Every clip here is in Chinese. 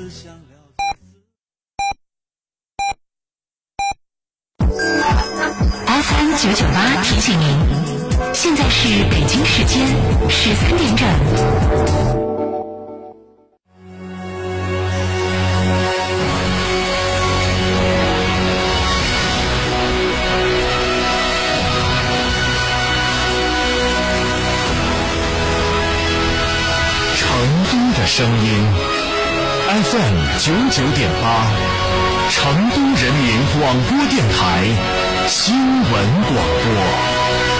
FM 九九八提醒您，现在是北京时间十三点整。声音 FM 九九点八，成都人民广播电台新闻广播。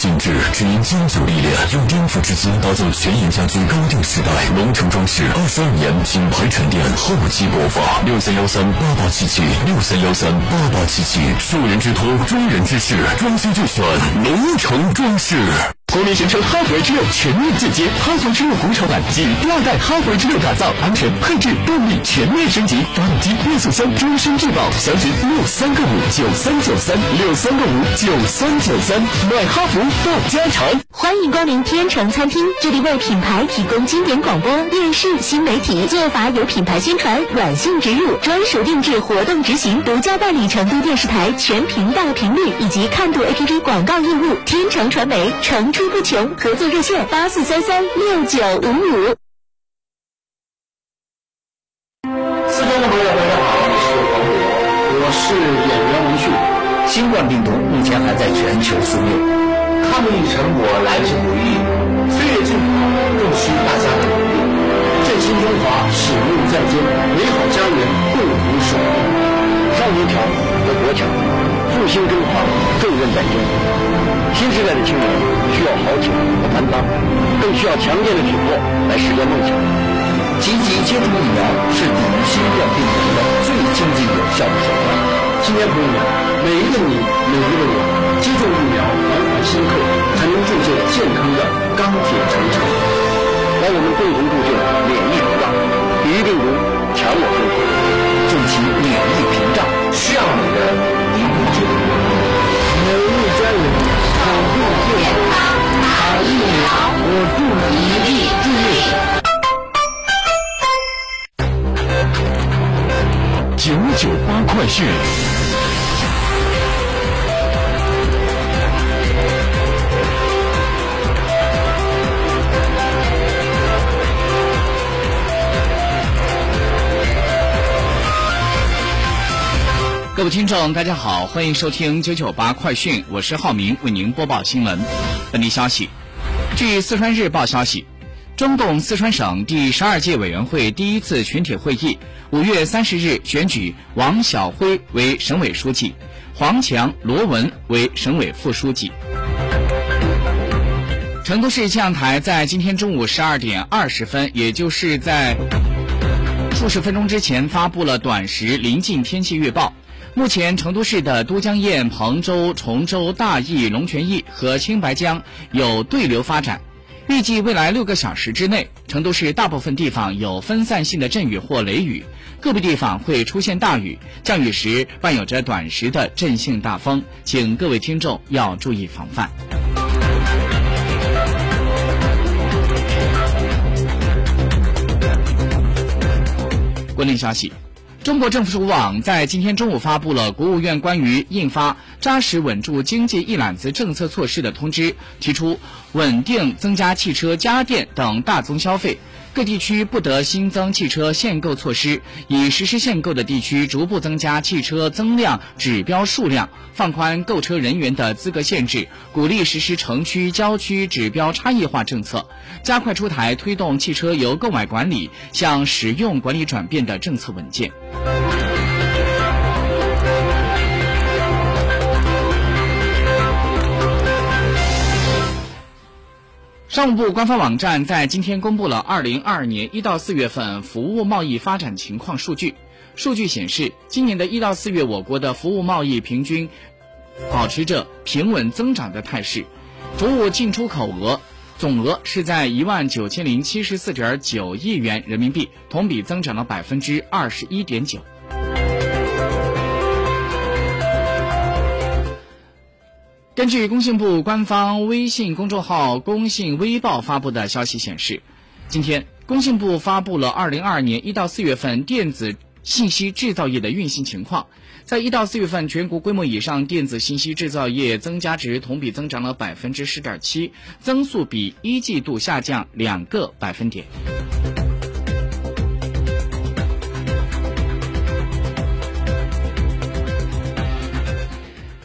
品质只因经久历练，用颠覆之心打造全银家居高定时代。龙城装饰二十二年品牌沉淀，厚积薄发。六三幺三八八七七，六三幺三八八七七。受人之托，忠人之事，装修就选龙城装饰。国民神车哈弗 H 六全面进阶，哈弗 H 六国潮版基于第二代哈弗 H 六打造，安全配置动力全面升级，发动机变速箱终身质保，详询六三个五九三九三六三个五九三九三，买哈弗到家常。欢迎光临天成餐厅，这里为品牌提供经典广播电视新媒体做法，有品牌宣传、软性植入、专属定制、活动执行，独家代理成都电视台全频道频率以及看度 APP 广告业务。天成传媒成。出不穷，合作热线八四三三六九五五。四川的朋友，大家好，我是黄渤，我是演员文旭。新冠病毒目前还在全球肆虐，抗疫成果来之不易，岁月静好更需大家的努力。振兴中华，使命在肩，美好家园共同守护。少年强则国强，复兴中华重任在肩。新时代的青年需要豪情和担当，更需要强健的体魄来实现梦想。积极接种疫苗是抵御新冠病毒的。最经济有效的手段。青年朋友们，每一个你，每一个我，接种疫苗，环环相扣，才能铸就健康的钢铁长城。让我们共同讯。各位听众，大家好，欢迎收听九九八快讯，我是浩明，为您播报新闻。本地消息，据四川日报消息，中共四川省第十二届委员会第一次全体会议五月三十日选举王晓辉为省委书记，黄强、罗文为省委副书记。成都市气象台在今天中午十二点二十分，也就是在数十分钟之前，发布了短时临近天气预报。目前，成都市的都江堰、彭州、崇州、大邑、龙泉驿和青白江有对流发展。预计未来六个小时之内，成都市大部分地方有分散性的阵雨或雷雨，个别地方会出现大雨，降雨时伴有着短时的阵性大风，请各位听众要注意防范。国内消息。中国政府网在今天中午发布了国务院关于印发扎实稳住经济一揽子政策措施的通知，提出稳定增加汽车、家电等大宗消费。各地区不得新增汽车限购措施，已实施限购的地区逐步增加汽车增量指标数量，放宽购车人员的资格限制，鼓励实施城区、郊区指标差异化政策，加快出台推动汽车由购买管理向使用管理转变的政策文件。商务部官方网站在今天公布了二零二二年一到四月份服务贸易发展情况数据。数据显示，今年的一到四月，我国的服务贸易平均保持着平稳增长的态势。服务进出口额总额是在一万九千零七十四点九亿元人民币，同比增长了百分之二十一点九。根据工信部官方微信公众号“工信微报”发布的消息显示，今天工信部发布了二零二二年一到四月份电子信息制造业的运行情况。在一到四月份，全国规模以上电子信息制造业增加值同比增长了百分之十点七，增速比一季度下降两个百分点。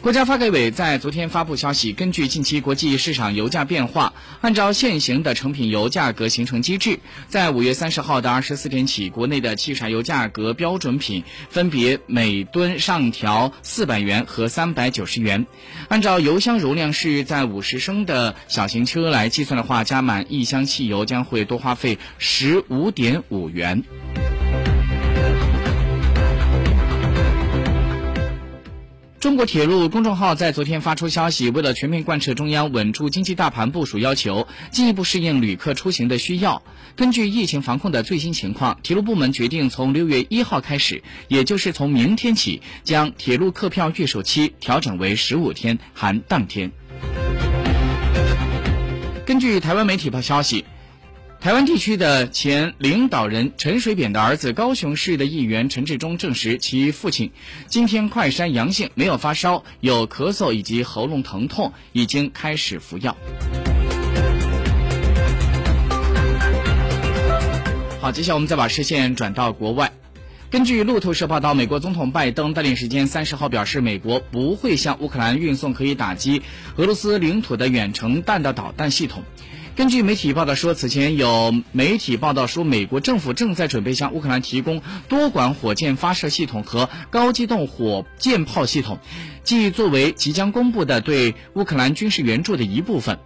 国家发改委在昨天发布消息，根据近期国际市场油价变化，按照现行的成品油价格形成机制，在五月三十号的二十四点起，国内的汽柴油价格标准品分别每吨上调四百元和三百九十元。按照油箱容量是在五十升的小型车来计算的话，加满一箱汽油将会多花费十五点五元。中国铁路公众号在昨天发出消息，为了全面贯彻中央稳住经济大盘部署要求，进一步适应旅客出行的需要，根据疫情防控的最新情况，铁路部门决定从六月一号开始，也就是从明天起，将铁路客票预售期调整为十五天含当天。根据台湾媒体报消息。台湾地区的前领导人陈水扁的儿子高雄市的议员陈志忠证实，其父亲今天快筛阳性，没有发烧，有咳嗽以及喉咙疼痛，已经开始服药。好，接下来我们再把视线转到国外。根据路透社报道，美国总统拜登当地时间三十号表示，美国不会向乌克兰运送可以打击俄罗斯领土的远程弹道导弹系统。根据媒体报道说，此前有媒体报道说，美国政府正在准备向乌克兰提供多管火箭发射系统和高机动火箭炮系统，即作为即将公布的对乌克兰军事援助的一部分。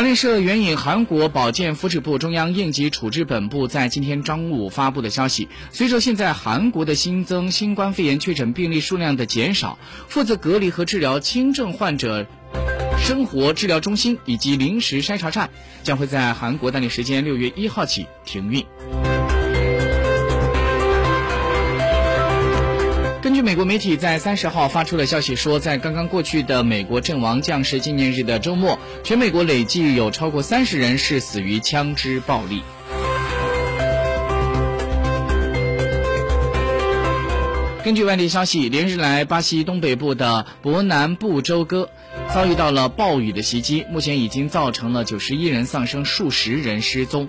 韩联社援引韩国保健福祉部中央应急处置本部在今天中午发布的消息，随着现在韩国的新增新冠肺炎确诊病例数量的减少，负责隔离和治疗轻症患者生活治疗中心以及临时筛查站将会在韩国当地时间六月一号起停运。据美国媒体在三十号发出的消息说，在刚刚过去的美国阵亡将士纪念日的周末，全美国累计有超过三十人是死于枪支暴力。根据外地消息，连日来巴西东北部的伯南布州哥遭遇到了暴雨的袭击，目前已经造成了九十一人丧生，数十人失踪。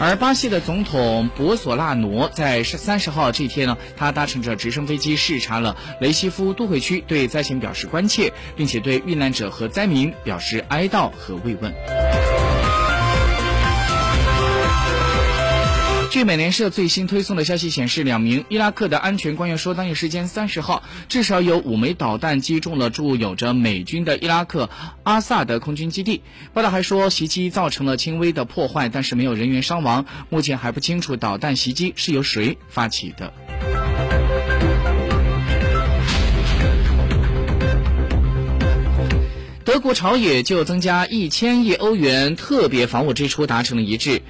而巴西的总统博索纳罗在三十号这天呢，他搭乘着直升飞机视察了雷西夫都会区，对灾情表示关切，并且对遇难者和灾民表示哀悼和慰问。据美联社最新推送的消息显示，两名伊拉克的安全官员说，当地时间三十号，至少有五枚导弹击中了驻有着美军的伊拉克阿萨德空军基地。报道还说，袭击造成了轻微的破坏，但是没有人员伤亡。目前还不清楚导弹袭击是由谁发起的。德国朝野就增加一千亿欧元特别防务支出达成了一致。